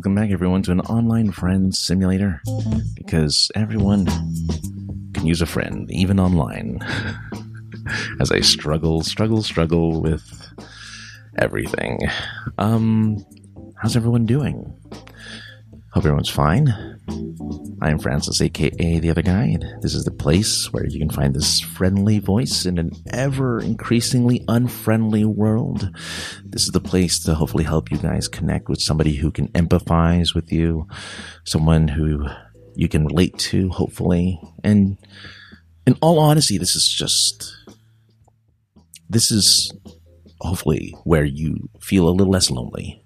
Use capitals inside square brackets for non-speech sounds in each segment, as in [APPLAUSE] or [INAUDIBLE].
Welcome back, everyone, to an online friend simulator because everyone can use a friend, even online. [LAUGHS] As I struggle, struggle, struggle with everything. Um, how's everyone doing? Hope everyone's fine. I am Francis, aka The Other Guy, and this is the place where you can find this friendly voice in an ever increasingly unfriendly world. This is the place to hopefully help you guys connect with somebody who can empathize with you, someone who you can relate to, hopefully. And in all honesty, this is just, this is hopefully where you feel a little less lonely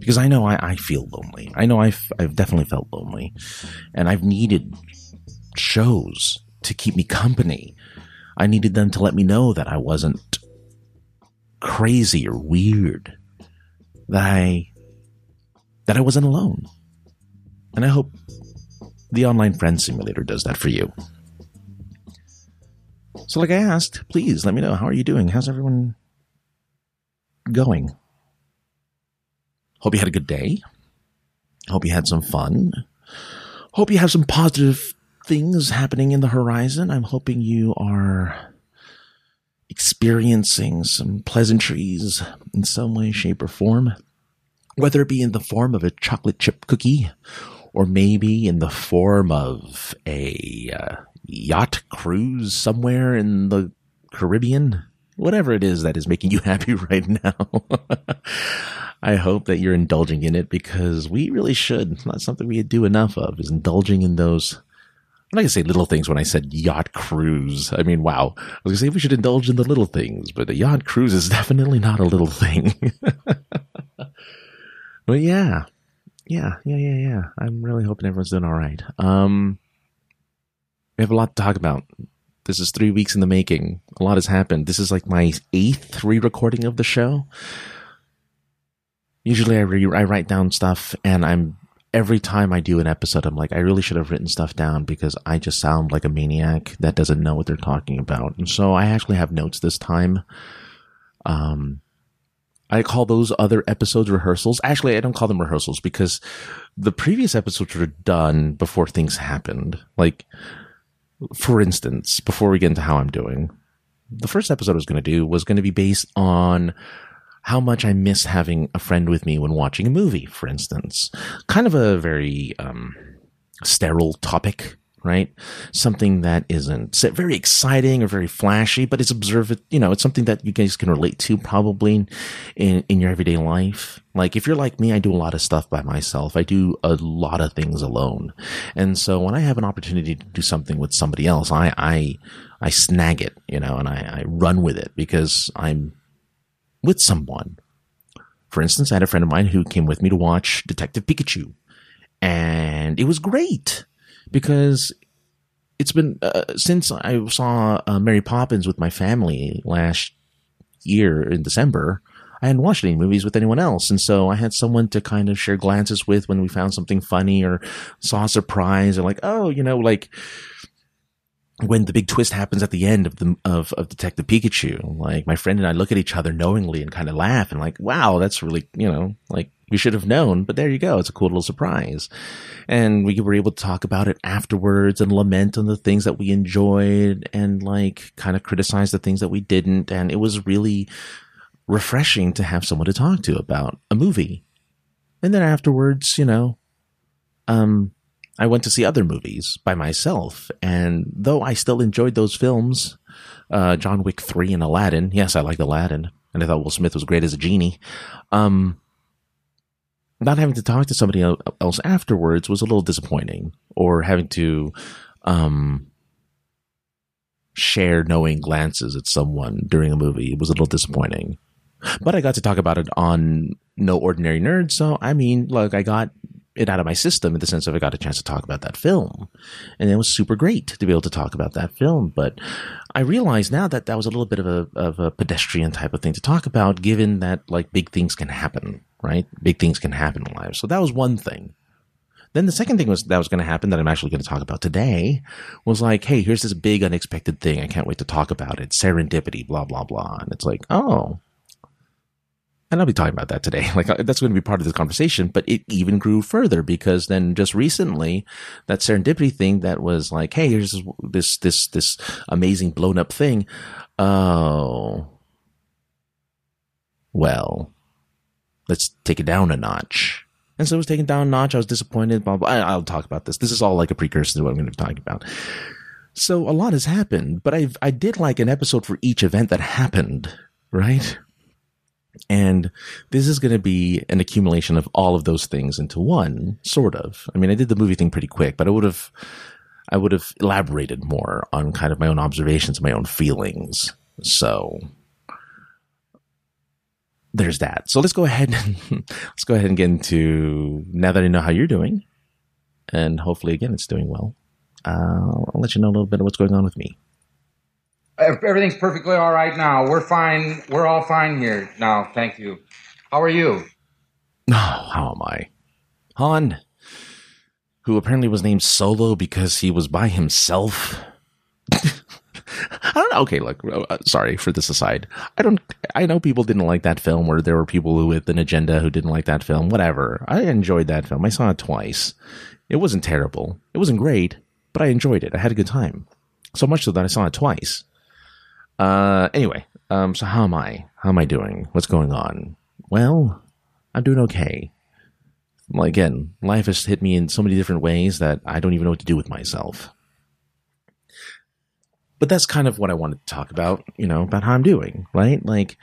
because I know I, I feel lonely. I know I've, I've definitely felt lonely and I've needed shows to keep me company. I needed them to let me know that I wasn't crazy or weird, that I, that I wasn't alone. And I hope the online friend simulator does that for you. So like I asked, please let me know. How are you doing? How's everyone going? Hope you had a good day. Hope you had some fun. Hope you have some positive things happening in the horizon. I'm hoping you are experiencing some pleasantries in some way, shape, or form. Whether it be in the form of a chocolate chip cookie, or maybe in the form of a uh, yacht cruise somewhere in the Caribbean. Whatever it is that is making you [LAUGHS] happy right now. [LAUGHS] I hope that you're indulging in it because we really should. It's not something we do enough of is indulging in those. I'm not gonna say little things when I said yacht cruise. I mean, wow. I was gonna say we should indulge in the little things, but a yacht cruise is [LAUGHS] definitely not a little thing. but yeah, yeah, yeah, yeah, yeah. I'm really hoping everyone's doing all right. Um, we have a lot to talk about. This is three weeks in the making. A lot has happened. This is like my eighth re-recording of the show usually I, re- I write down stuff and I'm every time I do an episode, I'm like, I really should have written stuff down because I just sound like a maniac that doesn't know what they're talking about. And so I actually have notes this time. Um, I call those other episodes rehearsals. Actually, I don't call them rehearsals because the previous episodes were done before things happened. Like, for instance, before we get into how I'm doing, the first episode I was going to do was going to be based on how much I miss having a friend with me when watching a movie, for instance. Kind of a very um, sterile topic, right? Something that isn't very exciting or very flashy, but it's observant, you know, it's something that you guys can relate to probably in, in your everyday life. Like if you're like me, I do a lot of stuff by myself. I do a lot of things alone. And so when I have an opportunity to do something with somebody else, I, I, I snag it, you know, and I, I run with it because I'm with someone. For instance, I had a friend of mine who came with me to watch Detective Pikachu. And it was great because it's been uh, since I saw uh, Mary Poppins with my family last year in December. I hadn't watched any movies with anyone else. And so I had someone to kind of share glances with when we found something funny or saw a surprise or like, oh, you know, like when the big twist happens at the end of the of, of Detective Pikachu, like my friend and I look at each other knowingly and kind of laugh and like, wow, that's really you know like we should have known, but there you go, it's a cool little surprise, and we were able to talk about it afterwards and lament on the things that we enjoyed and like kind of criticize the things that we didn't, and it was really refreshing to have someone to talk to about a movie, and then afterwards, you know, um I went to see other movies by myself, and though I still enjoyed those films, uh, John Wick 3 and Aladdin, yes, I liked Aladdin, and I thought Will Smith was great as a genie. Um, not having to talk to somebody else afterwards was a little disappointing, or having to, um, share knowing glances at someone during a movie was a little disappointing. But I got to talk about it on No Ordinary Nerd, so I mean, look, I got it out of my system in the sense of I got a chance to talk about that film. And it was super great to be able to talk about that film. But I realize now that that was a little bit of a, of a pedestrian type of thing to talk about, given that like big things can happen, right? Big things can happen in life. So that was one thing. Then the second thing was that was going to happen that I'm actually going to talk about today was like, hey, here's this big unexpected thing. I can't wait to talk about it. Serendipity, blah, blah, blah. And it's like, oh, and I'll be talking about that today. [LAUGHS] Like uh, that's going to be part of this conversation, but it even grew further because then just recently that serendipity thing that was like, Hey, here's this, this, this amazing blown up thing. Oh, well, let's take it down a notch. And so it was taken down a notch. I was disappointed. Blah, blah. I, will talk about this. This is all like a precursor to what I'm going to be talking about. So a lot has happened, but I I did like an episode for each event that happened, right? And this is going to be an accumulation of all of those things into one, sort of. I mean, I did the movie thing pretty quick, but I would have, I would have elaborated more on kind of my own observations, my own feelings. So there's that. So let's go ahead and [LAUGHS] let's go ahead and get into now that I know how you're doing, and hopefully again it's doing well. Uh, I'll let you know a little bit of what's going on with me everything's perfectly all right now. We're fine. We're all fine here now. Thank you. How are you? Oh, how am I? Han, who apparently was named Solo because he was by himself. [LAUGHS] I don't know. Okay, look, uh, sorry for this aside. I don't, I know people didn't like that film or there were people who with an agenda who didn't like that film. Whatever. I enjoyed that film. I saw it twice. It wasn't terrible. It wasn't great, but I enjoyed it. I had a good time. So much so that I saw it twice. Uh, anyway, um, so how am I? How am I doing? What's going on? Well, I'm doing okay. Well, again, life has hit me in so many different ways that I don't even know what to do with myself. But that's kind of what I wanted to talk about, you know, about how I'm doing, right? Like,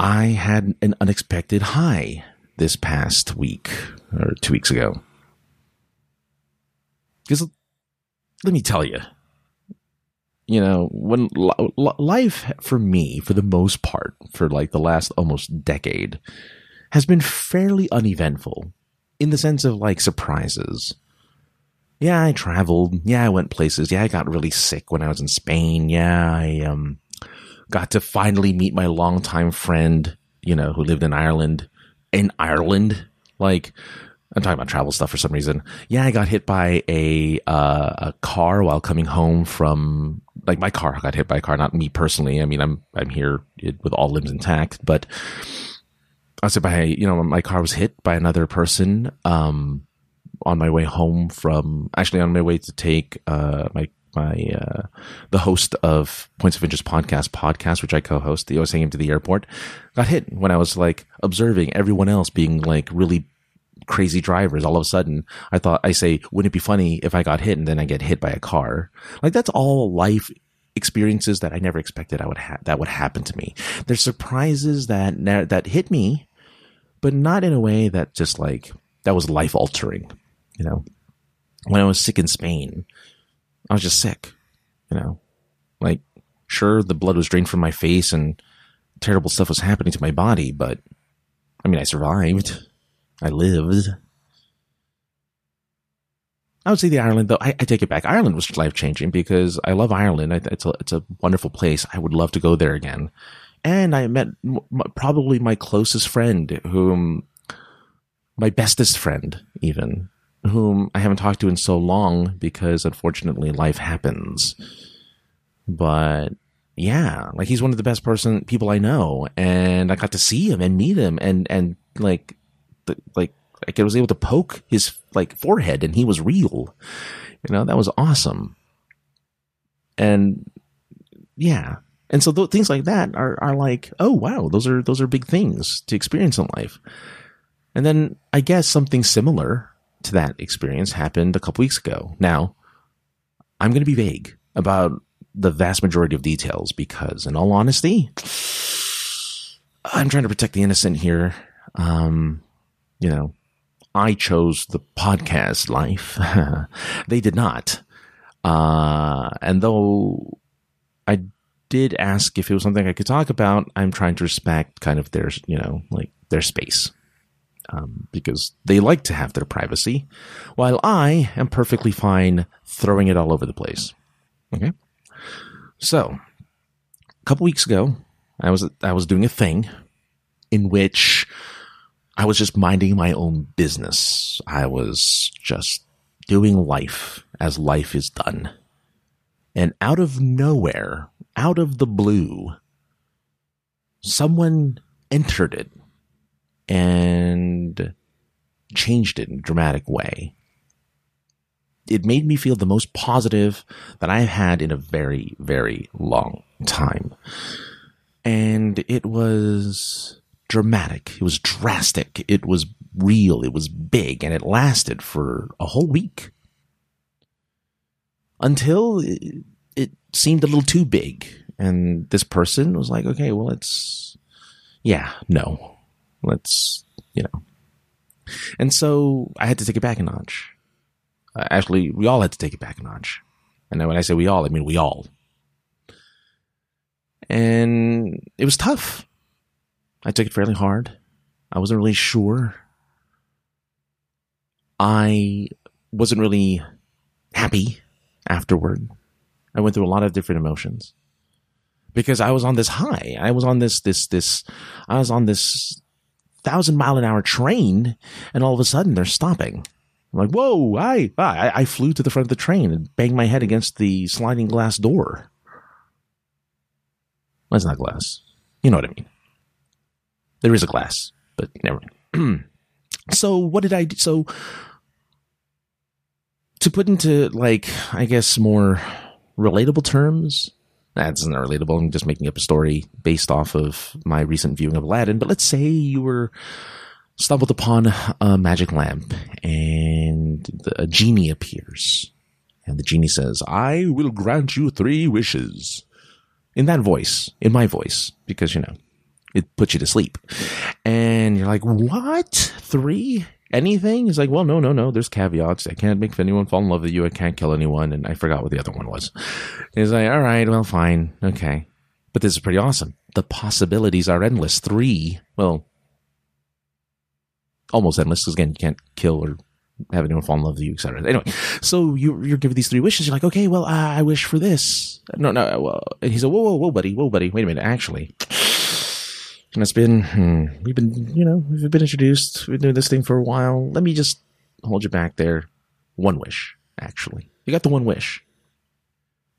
I had an unexpected high this past week or two weeks ago. Because let me tell you, you know, when life for me, for the most part, for like the last almost decade, has been fairly uneventful in the sense of like surprises. Yeah, I traveled. Yeah, I went places. Yeah, I got really sick when I was in Spain. Yeah, I um got to finally meet my longtime friend, you know, who lived in Ireland. In Ireland, like I'm talking about travel stuff for some reason. Yeah, I got hit by a uh, a car while coming home from like my car got hit by a car, not me personally. I mean, I'm I'm here with all limbs intact, but I said by you know my car was hit by another person um, on my way home from actually on my way to take uh, my my uh, the host of Points of Interest podcast podcast, which I co-host. Was taking him to the airport. Got hit when I was like observing everyone else being like really crazy drivers. All of a sudden, I thought, I say, wouldn't it be funny if I got hit and then I get hit by a car? Like that's all life experiences that I never expected I would have, that would happen to me. There's surprises that, that hit me, but not in a way that just like, that was life altering, you know? When I was sick in Spain, I was just sick, you know? Like, sure, the blood was drained from my face and terrible stuff was happening to my body, but I mean, I survived I lived. I would say the Ireland, though. I, I take it back. Ireland was life changing because I love Ireland. I, it's a it's a wonderful place. I would love to go there again. And I met m- probably my closest friend, whom my bestest friend, even whom I haven't talked to in so long because unfortunately life happens. But yeah, like he's one of the best person people I know, and I got to see him and meet him, and and like like like I was able to poke his like forehead and he was real. You know, that was awesome. And yeah. And so th- things like that are, are like, oh wow, those are, those are big things to experience in life. And then I guess something similar to that experience happened a couple weeks ago. Now, I'm going to be vague about the vast majority of details because in all honesty, I'm trying to protect the innocent here. Um, you know, I chose the podcast life. [LAUGHS] they did not. Uh, and though I did ask if it was something I could talk about, I'm trying to respect kind of their, you know, like their space. Um, because they like to have their privacy, while I am perfectly fine throwing it all over the place. Okay. So, a couple weeks ago, I was I was doing a thing in which I was just minding my own business. I was just doing life as life is done. And out of nowhere, out of the blue, someone entered it and changed it in a dramatic way. It made me feel the most positive that I've had in a very, very long time. And it was dramatic. It was drastic. It was real. It was big and it lasted for a whole week until it, seemed a little too big. And this person was like, okay, well, it's, yeah, no, let's, you know. And so I had to take it back a notch. Uh, actually, we all had to take it back a notch. And when I say we all, I mean we all. And it was tough. I took it fairly hard. I wasn't really sure. I wasn't really happy afterward. I went through a lot of different emotions because I was on this high. I was on this, this, this, I was on this thousand mile an hour train and all of a sudden they're stopping. I'm like, whoa, I, I, I flew to the front of the train and banged my head against the sliding glass door. That's not glass. You know what I mean. There is a glass, but never mind. [CLEARS THROAT] so what did I do? So to put into like, I guess more relatable terms, that's not relatable. I'm just making up a story based off of my recent viewing of Aladdin. But let's say you were stumbled upon a magic lamp and a genie appears. And the genie says, I will grant you three wishes. In that voice, in my voice, because, you know, it puts you to sleep. And you're like, what? Three? anything? He's like, well, no, no, no. There's caveats. I can't make anyone fall in love with you. I can't kill anyone. And I forgot what the other one was. He's like, all right, well, fine. Okay. But this is pretty awesome. The possibilities are endless. Three, well, almost endless because again, you can't kill or have anyone fall in love with you, etc. Anyway, so you, you're given these three wishes. You're like, okay, well, I wish for this. No, no. Well, and he said, whoa, whoa, whoa, buddy, whoa, buddy. Wait a minute. Actually, and it's been, hmm, we've been, you know, we've been introduced. We've been doing this thing for a while. Let me just hold you back there. One wish, actually. You got the one wish.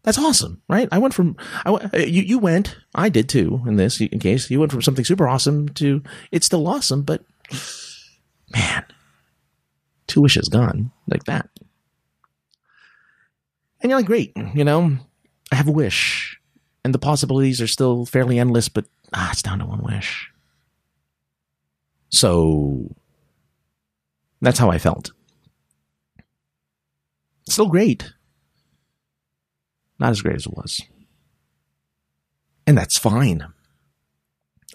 That's awesome, right? I went from, I uh, you, you went, I did too, in this in case. You went from something super awesome to, it's still awesome, but man, two wishes gone like that. And you're like, great, you know, I have a wish and the possibilities are still fairly endless, but ah, it's down to one wish. So that's how I felt. Still great. Not as great as it was. And that's fine.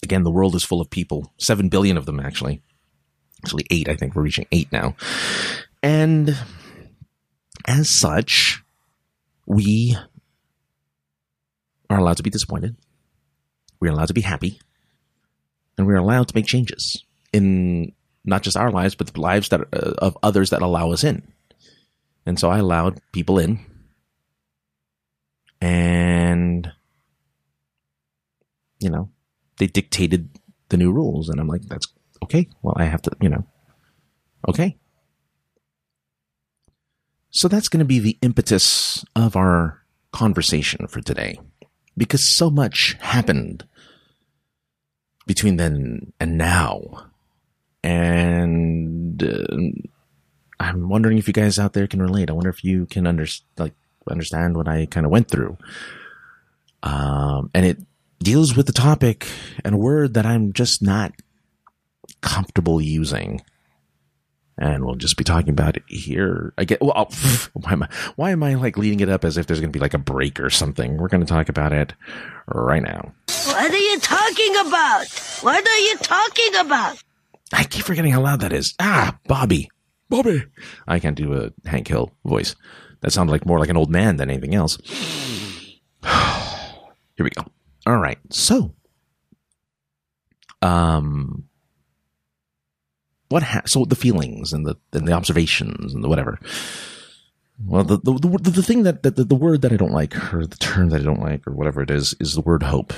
Again, the world is full of people. Seven billion of them, actually. Actually, eight. I think we're reaching eight now. And as such, we are allowed to be disappointed. We're allowed to be happy. And we're allowed to make changes in not just our lives, but the lives that uh, of others that allow us in. And so I allowed people in. And, you know, they dictated the new rules. And I'm like, that's okay. Well, I have to, you know, okay. So that's going to be the impetus of our conversation for today because so much happened between then and now. And uh, I'm wondering if you guys out there can relate. I wonder if you can under, like, understand what I kind of went through. Um, and it deals with the topic and a word that I'm just not comfortable using and we'll just be talking about it here. I get well. [LAUGHS] Why am I? Why am I like leading it up as if there's going to be like a break or something? We're going to talk about it right now. What are you talking about? What are you talking about? I keep forgetting how loud that is. Ah, Bobby, Bobby. I can't do a Hank Hill voice. That sounds like more like an old man than anything else. [SIGHS] Here we go. All right. So, um, what ha- so the feelings and the and the observations and the whatever. Well, the the the, the thing that, that the, the word that I don't like, or the term that I don't like, or whatever it is, is the word hope.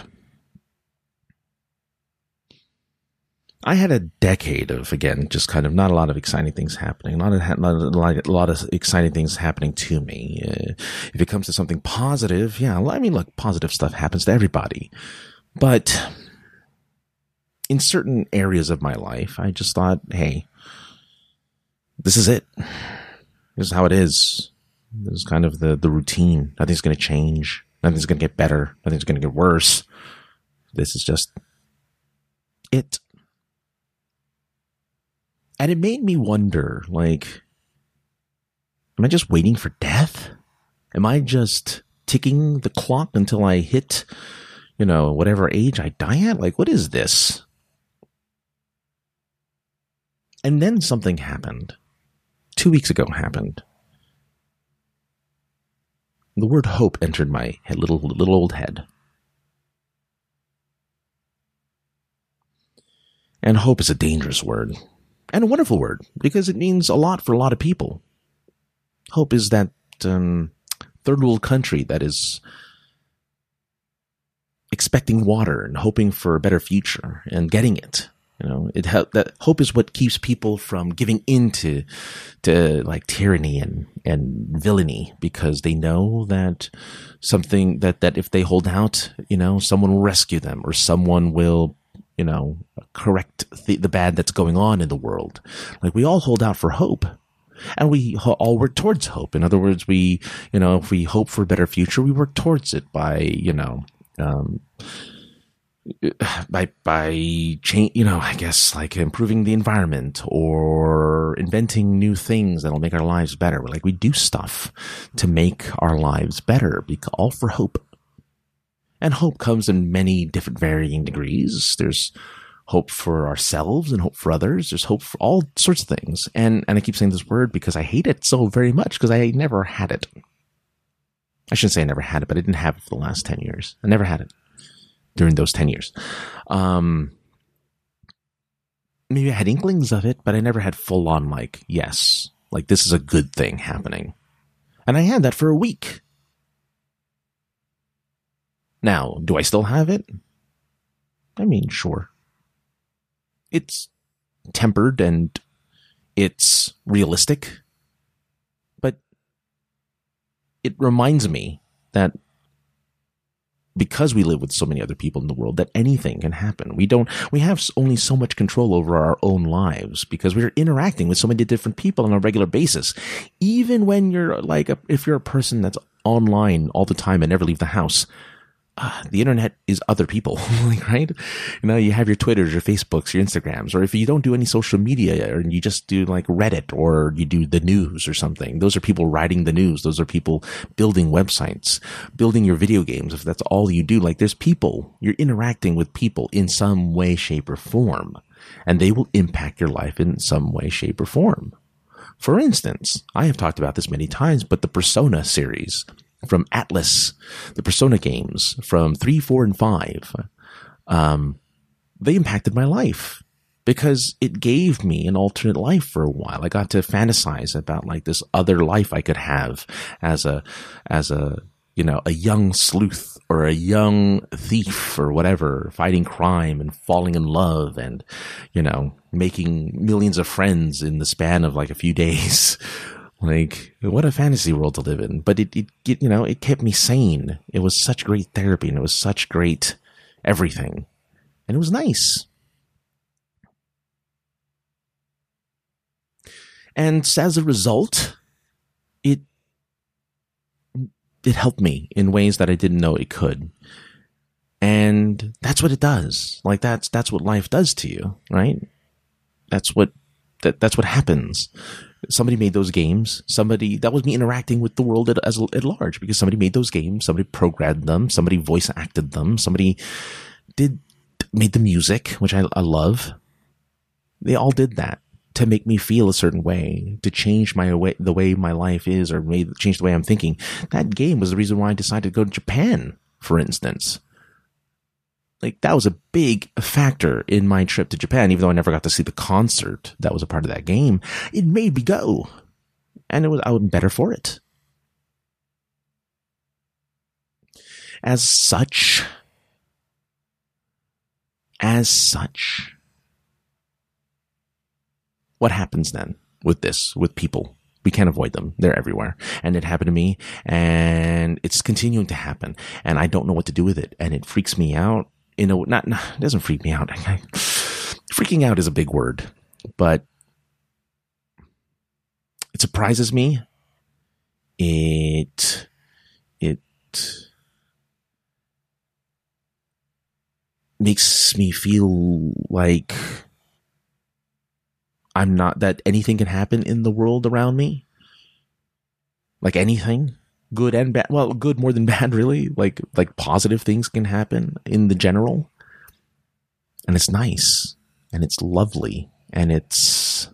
I had a decade of again, just kind of not a lot of exciting things happening, not a, not a, lot of exciting things happening to me. Uh, if it comes to something positive, yeah, I mean, look, positive stuff happens to everybody, but in certain areas of my life, I just thought, hey, this is it. This is how it is. This is kind of the, the routine. Nothing's going to change. Nothing's going to get better. Nothing's going to get worse. This is just it. And it made me wonder, like, am I just waiting for death? Am I just ticking the clock until I hit, you know, whatever age I die at? Like, what is this? And then something happened. Two weeks ago happened. The word hope entered my little little old head. And hope is a dangerous word and a wonderful word because it means a lot for a lot of people. Hope is that um, third world country that is expecting water and hoping for a better future and getting it. You know, it that hope is what keeps people from giving into to like tyranny and and villainy because they know that something that that if they hold out, you know, someone will rescue them or someone will you know, correct the, the bad that's going on in the world. Like we all hold out for hope and we all work towards hope. In other words, we, you know, if we hope for a better future, we work towards it by, you know, um, [SIGHS] by by change, you know, I guess like improving the environment or inventing new things that'll make our lives better. Like we do stuff to make our lives better, because all for hope. And hope comes in many different varying degrees. There's hope for ourselves and hope for others. There's hope for all sorts of things. And, and I keep saying this word because I hate it so very much because I never had it. I shouldn't say I never had it, but I didn't have it for the last 10 years. I never had it during those 10 years. Um, maybe I had inklings of it, but I never had full on like, yes, like this is a good thing happening. And I had that for a week. Now, do I still have it? I mean, sure. It's tempered and it's realistic, but it reminds me that because we live with so many other people in the world that anything can happen. We don't, we have only so much control over our own lives because we're interacting with so many different people on a regular basis. Even when you're like, a, if you're a person that's online all the time and never leave the house, uh, the internet is other people, [LAUGHS] right? You know, you have your Twitters, your Facebooks, your Instagrams, or if you don't do any social media or you just do like Reddit or you do the news or something, those are people writing the news. Those are people building websites, building your video games. If that's all you do, like there's people, you're interacting with people in some way, shape or form, and they will impact your life in some way, shape or form. For instance, I have talked about this many times, but the Persona series, from Atlus, the Persona games from three, four, and five, um, they impacted my life because it gave me an alternate life for a while. I got to fantasize about like this other life I could have as a, as a, you know, a young sleuth or a young thief or whatever, fighting crime and falling in love and, you know, making millions of friends in the span of like a few [LAUGHS] days. Like, what a fantasy world to live in. But it, it, you know, it kept me sane. It was such great therapy and it was such great everything. And it was nice. And as a result, it, it helped me in ways that I didn't know it could. And that's what it does. Like that's, that's what life does to you, right? That's what, that, that's what happens somebody made those games. Somebody that was me interacting with the world at, as at large because somebody made those games. Somebody programmed them. Somebody voice acted them. Somebody did made the music, which I, I love. They all did that to make me feel a certain way, to change my way, the way my life is, or made, change the way I'm thinking. That game was the reason why I decided to go to Japan, for instance like that was a big factor in my trip to Japan, even though I never got to see the concert that was a part of that game. It made me go. And it was, I was better for it. As such, as such, what happens then with this, with people? We can't avoid them. They're everywhere. And it happened to me and it's continuing to happen. And I don't know what to do with it. And it freaks me out you know, not, not it doesn't freak me out. [LAUGHS] freaking out is a big word, but it surprises me. It, it makes me feel like I'm not, that anything can happen in the world around me. Like anything good and bad. Well, good more than [LAUGHS] bad, really. Like like positive things can happen in the general, and it's nice and it's lovely and it's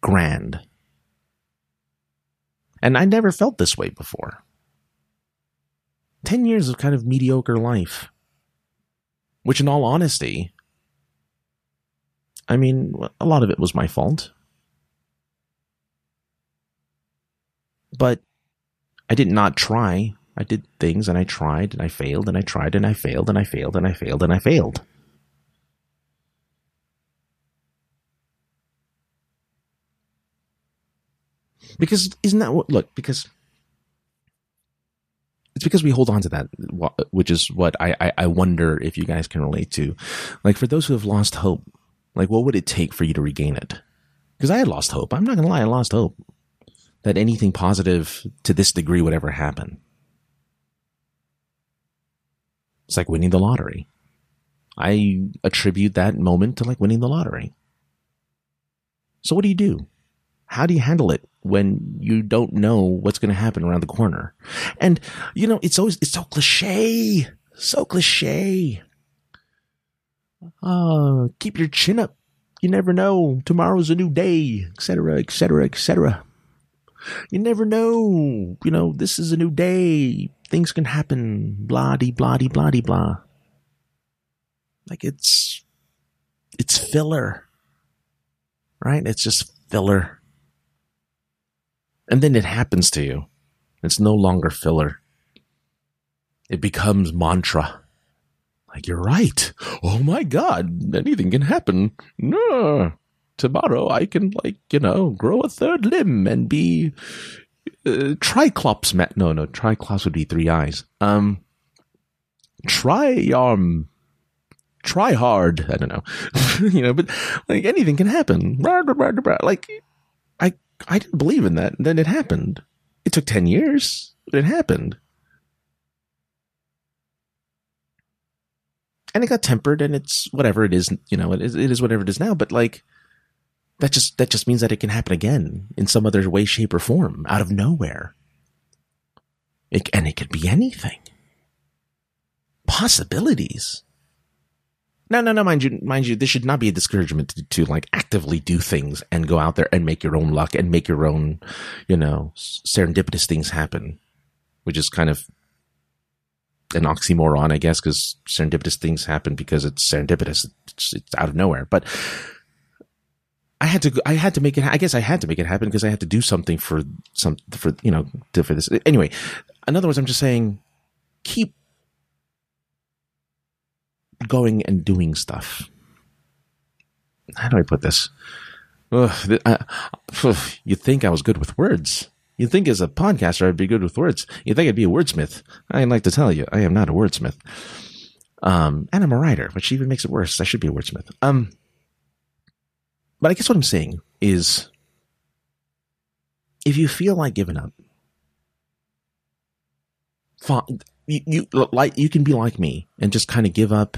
grand. And I never felt this way before. 10 years of kind of mediocre life. Which, in all honesty, I mean, a lot of it was my fault. But I did not try. I did things and I tried and I failed and I tried and I failed and I failed and I failed and I failed. Because isn't that what, look, because it's because we hold on to that, which is what I, I, I wonder if you guys can relate to. Like for those who have lost hope, like what would it take for you to regain it? Because I had lost hope. I'm not going to lie, I lost hope that anything positive to this degree would ever happen. It's like winning the lottery. I attribute that moment to like winning the lottery. So what do you do? How do you handle it when you don't know what's going to happen around the corner? And you know, it's always it's so cliche, so cliche. Uh, keep your chin up. You never know. Tomorrow's a new day, etc., etc., etc. You never know. You know, this is a new day. Things can happen. Blah de blah de blah de blah. Like it's it's filler. Right? It's just filler. And then it happens to you. It's no longer filler. It becomes mantra. Like you're right. Oh my god, anything can happen. No tomorrow I can like you know grow a third limb and be uh, triclops. Ma- no, no, triclops would be three eyes. Um, try um, try hard. I don't know, [LAUGHS] you know, but like anything can happen. Like I, I didn't believe in that. Then it happened. It took ten years, but it happened. and it got tempered and it's whatever it is you know it is, it is whatever it is now but like that just that just means that it can happen again in some other way, shape, or form out of nowhere. It, and it could be anything. Possibilities. No, no, no, mind you, mind you, this should not be a discouragement to, to like actively do things and go out there and make your own luck and make your own, you know, serendipitous things happen, which is kind of an oxymoron, I guess, because serendipitous things happen because it's serendipitous. It's, it's out of nowhere. But I had to, I had to make it, I guess I had to make it happen because I had to do something for some, for, you know, for this. Anyway, in other words, I'm just saying, keep going and doing stuff. How do I put this? Ugh, I, you think I was good with words. You think as a podcaster I'd be good with words. You think I'd be a wordsmith. I'd like to tell you, I am not a wordsmith. Um, and I'm a writer, which even makes it worse. I should be a wordsmith. Um, but I guess what I'm saying is if you feel like giving up, you, you like you can be like me and just kind of give up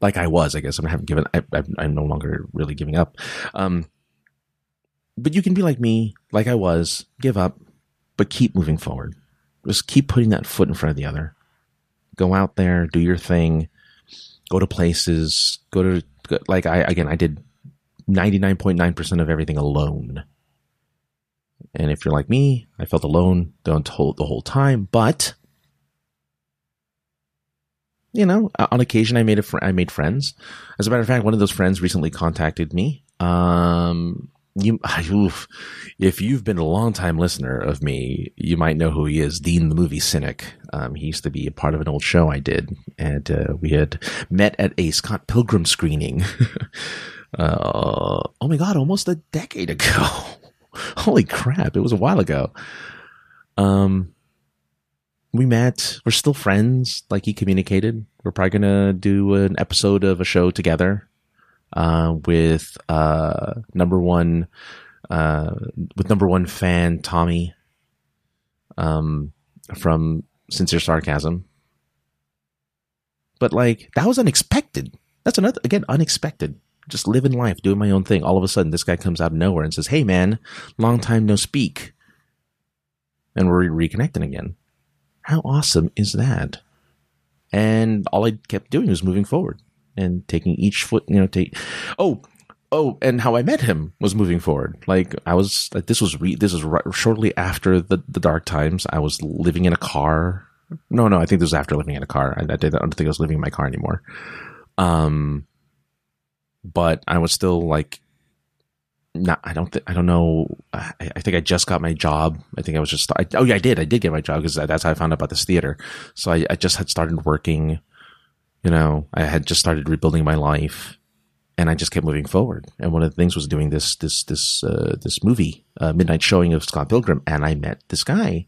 like I was, I guess. I haven't given, I, am no longer really giving up. Um, but you can be like me, like I was, give up, but keep moving forward. Just keep putting that foot in front of the other. Go out there, do your thing, go to places, go to like I again I did 99.9% of everything alone. And if you're like me, I felt alone the whole, the whole time, but you know, on occasion I made a fr- I made friends. As a matter of fact, one of those friends recently contacted me. Um, you, [LAUGHS] if you've been a long time listener of me, you might know who he is, Dean the movie cynic. Um, he used to be a part of an old show I did, and uh, we had met at a Scott Pilgrim screening. [LAUGHS] uh, oh my god, almost a decade ago. [LAUGHS] Holy crap, it was a while ago. Um, we met. We're still friends. Like he communicated, we're probably gonna do an episode of a show together uh, with uh, number one uh, with number one fan Tommy um, from Sincere Sarcasm. But like that was unexpected. That's another again unexpected. Just living life, doing my own thing. All of a sudden, this guy comes out of nowhere and says, "Hey, man, long time no speak," and we're reconnecting again. How awesome is that? And all I kept doing was moving forward and taking each foot, you know, take, oh, oh, and how I met him was moving forward. Like I was, like, this was, re, this was right, shortly after the, the dark times. I was living in a car. No, no, I think this was after living in a car. I, I, did, I don't think I was living in my car anymore. Um, but I was still like not, I don't I don't know. I, I, think I just got my job. I think I was just, I, oh yeah, I did. I did get my job because that's how I found out about this theater. So I, I just had started working, you know, I had just started rebuilding my life and I just kept moving forward. And one of the things was doing this, this, this, uh, this movie, uh, midnight showing of Scott Pilgrim. And I met this guy.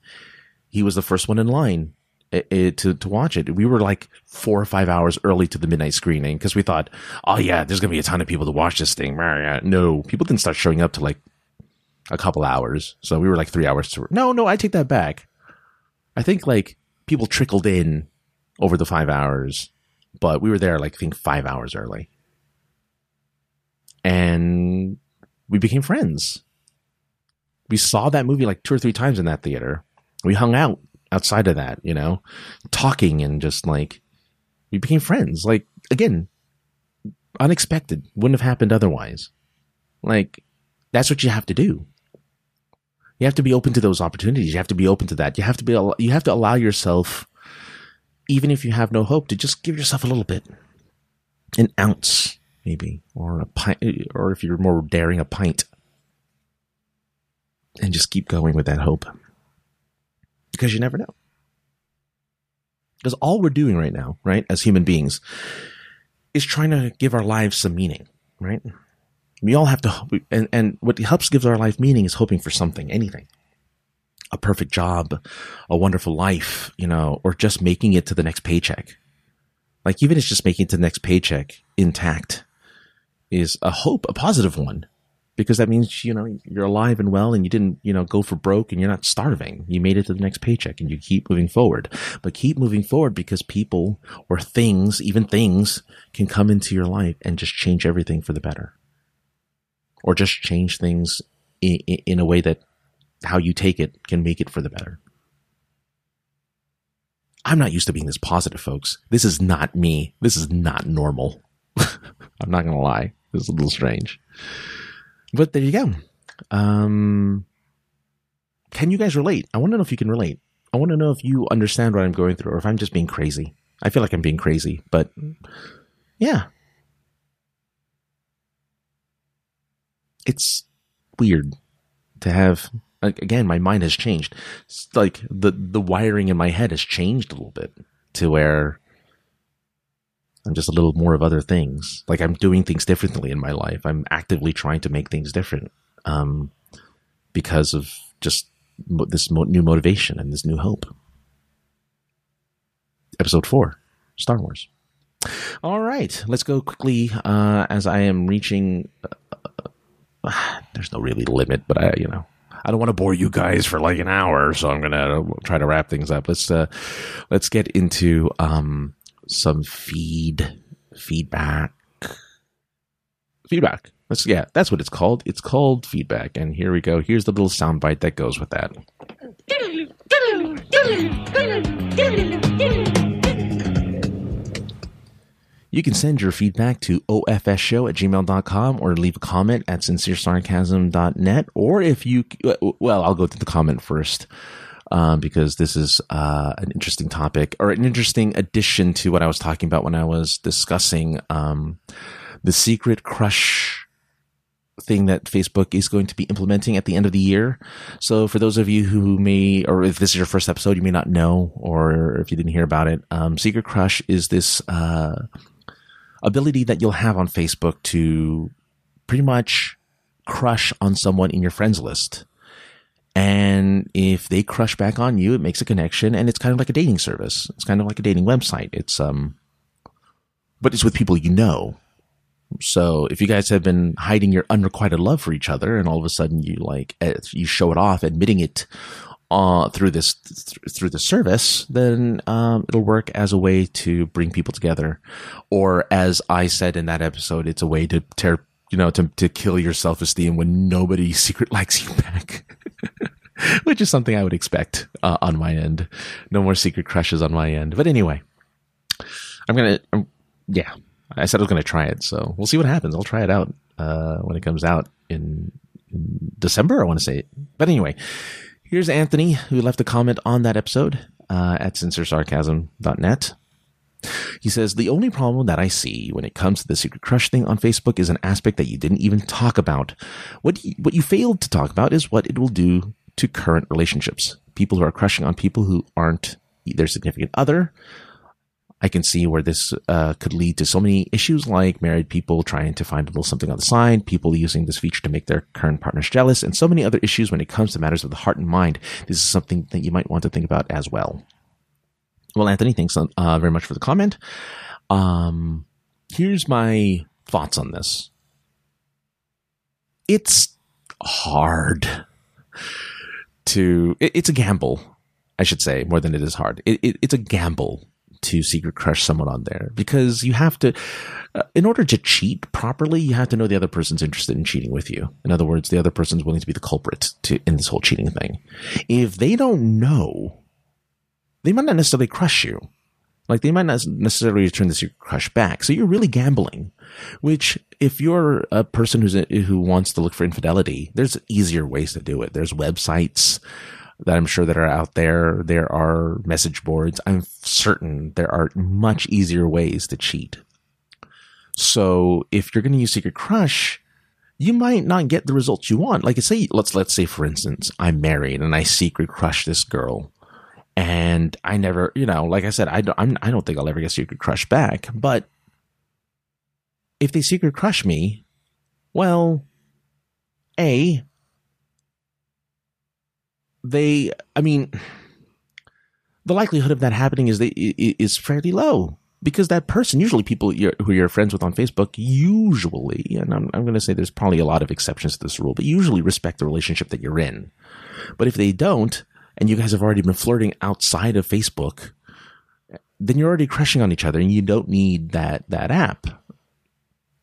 He was the first one in line it, it, to to watch it. We were like four or five hours early to the midnight screening because we thought, oh yeah, there's gonna be a ton of people to watch this thing. No, people didn't start showing up to like a couple hours, so we were like three hours to. No, no, I take that back. I think like people trickled in over the five hours, but we were there like I think five hours early, and we became friends. We saw that movie like two or three times in that theater. We hung out outside of that, you know, talking and just like we became friends. Like again, unexpected, wouldn't have happened otherwise. Like that's what you have to do. You have to be open to those opportunities. You have to be open to that. You have to be you have to allow yourself even if you have no hope to just give yourself a little bit. An ounce maybe or a pint or if you're more daring a pint. And just keep going with that hope because you never know. Because all we're doing right now, right, as human beings, is trying to give our lives some meaning, right? We all have to, and, and what helps gives our life meaning is hoping for something, anything. A perfect job, a wonderful life, you know, or just making it to the next paycheck. Like even it's just making it to the next paycheck intact is a hope, a positive one because that means you know you're alive and well and you didn't you know go for broke and you're not starving. You made it to the next paycheck and you keep moving forward. But keep moving forward because people or things even things can come into your life and just change everything for the better. Or just change things in, in a way that how you take it can make it for the better i'm not used to being this positive folks this is not me this is not normal [LAUGHS] i'm not gonna lie this is a little strange but there you go. Um, can you guys relate? I want to know if you can relate. I want to know if you understand what I'm going through or if I'm just being crazy. I feel like I'm being crazy, but yeah. It's weird to have again my mind has changed. It's like the the wiring in my head has changed a little bit to where I'm just a little more of other things. Like I'm doing things differently in my life. I'm actively trying to make things different um, because of just this mo- new motivation and this new hope. Episode four, Star Wars. All right, let's go quickly uh, as I am reaching. Uh, [SIGHS] there's no really limit, but I, you know, I don't want to bore you guys for like an hour, so I'm gonna try to wrap things up. Let's uh, let's get into um, some feed feedback. Feedback. That's yeah that's what it's called. It's called feedback and here we go. Here's the little soundbite that goes with that [LAUGHS] you can send your feedback to ofshow at gmail.com or leave a comment at sinceresarcasm.net or if you well i'll go to the comment first um, because this is uh, an interesting topic or an interesting addition to what I was talking about when I was discussing um, the secret crush thing that Facebook is going to be implementing at the end of the year. So for those of you who may, or if this is your first episode, you may not know, or if you didn't hear about it, um, Secret Crush is this uh, ability that you'll have on Facebook to pretty much crush on someone in your friends list And if they crush back on you, it makes a connection and it's kind of like a dating service. It's kind of like a dating website. It's, um, but it's with people you know. So if you guys have been hiding your unrequited love for each other and all of a sudden you like, eh, you show it off admitting it, uh, through this, th- through the service, then, um, it'll work as a way to bring people together. Or as I said in that episode, it's a way to tear, you know, to, to kill your self-esteem when nobody [LAUGHS] secret likes you back. [LAUGHS] which is something I would expect uh, on my end. No more secret crushes on my end. But anyway, I'm gonna, um, yeah, I said I was gonna try it, so we'll see what happens. I'll try it out uh, when it comes out in, in December. I want to say but anyway, here's Anthony who left a comment on that episode uh, at censorsarcasm.net. He says, the only problem that I see when it comes to the secret crush thing on Facebook is an aspect that you didn't even talk about. What you, what you failed to talk about is what it will do to current relationships. People who are crushing on people who aren't their significant other. I can see where this uh, could lead to so many issues like married people trying to find a little something on the side, people using this feature to make their current partners jealous, and so many other issues when it comes to matters of the heart and mind. This is something that you might want to think about as well. Well, Anthony, thanks uh, very much for the comment. Um, here's my thoughts on this. It's hard to, it, it's a gamble, I should say, more than it is hard. It, it, it's a gamble to secret crush someone on there because you have to, uh, in order to cheat properly, you have to know the other person's interested in cheating with you. In other words, the other person's willing to be the culprit to, in this whole cheating thing. If they don't know, they might not necessarily crush you. Like they might not necessarily return this crush back. So you're really gambling, which if you're a person who's, a, who wants to look for infidelity, there's easier ways to do it. There's websites that I'm sure that are out there. There are message boards. I'm certain there are much easier ways to cheat. So if you're going to use secret crush, you might not get the results you want. Like say, let's, let's say for instance, I'm married and I secret crush this girl and I never, you know, like I said, I don't, I'm, I don't think I'll ever get secret crush back. But if they secret crush me, well, a they, I mean, the likelihood of that happening is they is fairly low because that person, usually people you're, who you're friends with on Facebook, usually, and I'm, I'm going to say there's probably a lot of exceptions to this rule, but usually respect the relationship that you're in. But if they don't, and you guys have already been flirting outside of Facebook, then you're already crushing on each other and you don't need that, that app.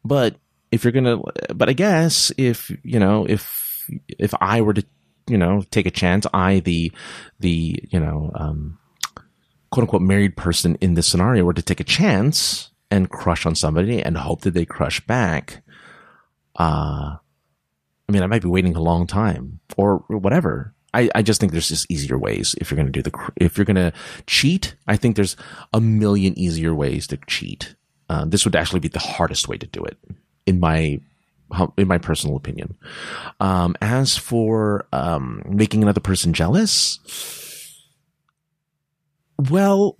But if you're to, but I guess if, you know, if, if I were to, you know, take a chance, I, the, the, you know, um, quote unquote married person in this scenario were to take a chance and crush on somebody and hope that they crush back, uh, I mean, I might be waiting a long time or whatever. I, I just think there's just easier ways if you're going to do the, if you're going to cheat, I think there's a million easier ways to cheat. Uh, this would actually be the hardest way to do it in my, in my personal opinion. Um, as for, um, making another person jealous, well,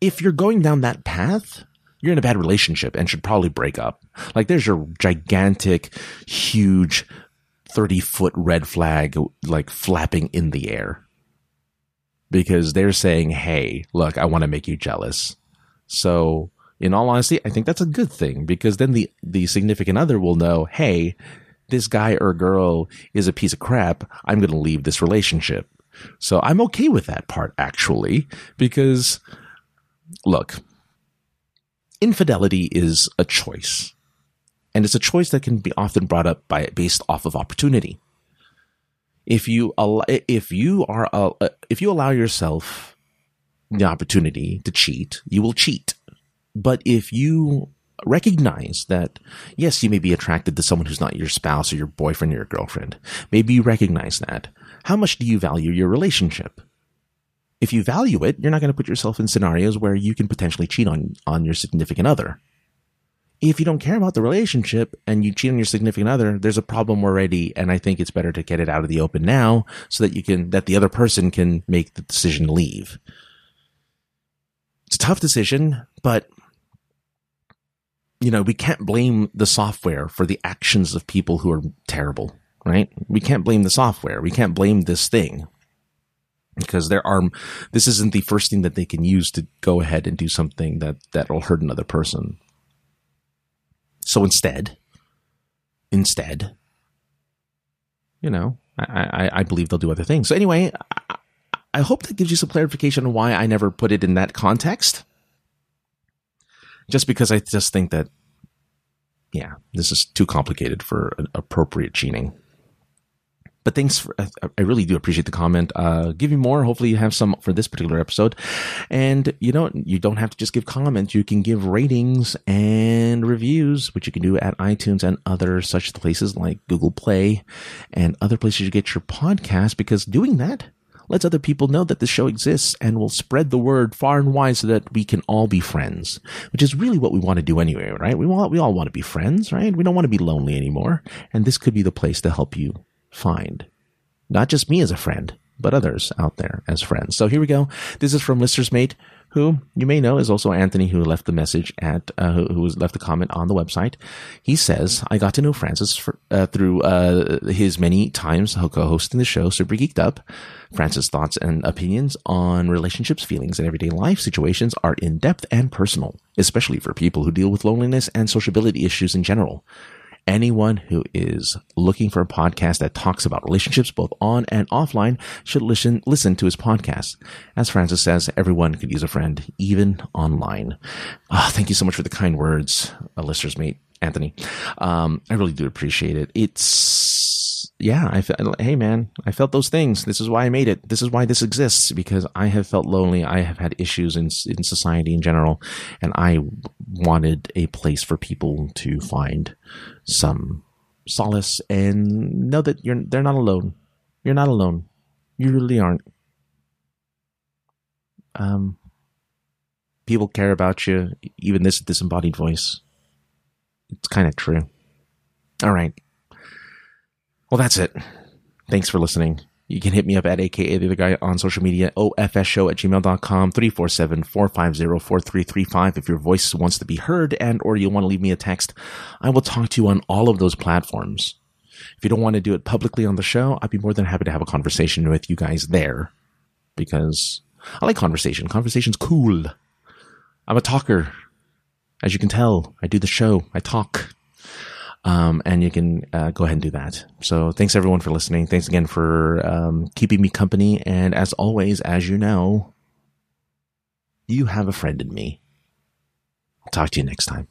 if you're going down that path, you're in a bad relationship and should probably break up. Like there's your gigantic, huge 30 foot red flag like flapping in the air because they're saying, Hey, look, I want to make you jealous. So in all honesty, I think that's a good thing because then the, the significant other will know, Hey, this guy or girl is a piece of crap. I'm going to leave this relationship. So I'm okay with that part actually, because look, infidelity is a choice. And it's a choice that can be often brought up by based off of opportunity. If you if you are uh, if you allow yourself the opportunity to cheat, you will cheat. But if you recognize that yes, you may be attracted to someone who's not your spouse or your boyfriend or your girlfriend. Maybe you recognize that. How much do you value your relationship? If you value it, you're not going to put yourself in scenarios where you can potentially cheat on on your significant other if you don't care about the relationship and you cheat on your significant other, there's a problem already. And I think it's better to get it out of the open now so that you can, that the other person can make the decision to leave. It's a tough decision, but you know, we can't blame the software for the actions of people who are terrible. right? We can't blame the software. We can't blame this thing because there are, this isn't the first thing that they can use to go ahead and do something that, that will hurt another person. So instead, instead, you know, I, I, I believe they'll do other things. So anyway, I, I hope that gives you some clarification on why I never put it in that context. Just because I just think that, yeah, this is too complicated for appropriate cheating. But thanks for, I really do appreciate the comment. Uh, give me more. Hopefully you have some for this particular episode. And you know, you don't have to just give comments. You can give ratings and reviews, which you can do at iTunes and other such places like Google Play and other places you get your podcast because doing that lets other people know that this show exists and will spread the word far and wide so that we can all be friends, which is really what we want to do anyway, right? We want, we all want to be friends, right? We don't want to be lonely anymore. And this could be the place to help you find not just me as a friend, but others out there as friends. So here we go. This is from Lister's Mate, who you may know is also Anthony, who left the message at, uh, who, who left a comment on the website. He says, I got to know Francis for, uh, through uh, his many times co-hosting the show Super Geeked Up. Francis' thoughts and opinions on relationships, feelings, and everyday life situations are in depth and personal, especially for people who deal with loneliness and sociability issues in general anyone who is looking for a podcast that talks about relationships both on and offline should listen listen to his podcast. As Francis says, everyone could use a friend, even online. Oh, thank you so much for the kind words, uh, listener's mate, Anthony. Um, I really do appreciate it. It's yeah, I hey man, I felt those things. This is why I made it. This is why this exists because I have felt lonely. I have had issues in in society in general, and I wanted a place for people to find some solace and know that you're they're not alone. You're not alone. You really aren't. Um, people care about you. Even this disembodied voice. It's kind of true. All right. Well, that's it. Thanks for listening. You can hit me up at aka the other guy on social media, ofshow at gmail.com, 347-450-4335 if your voice wants to be heard and or you want to leave me a text. I will talk to you on all of those platforms. If you don't want to do it publicly on the show, I'd be more than happy to have a conversation with you guys there because I like conversation. Conversation's cool. I'm a talker. As you can tell, I do the show. I talk. Um, and you can uh, go ahead and do that. So thanks everyone for listening. Thanks again for um, keeping me company. And as always, as you know, you have a friend in me. I'll talk to you next time.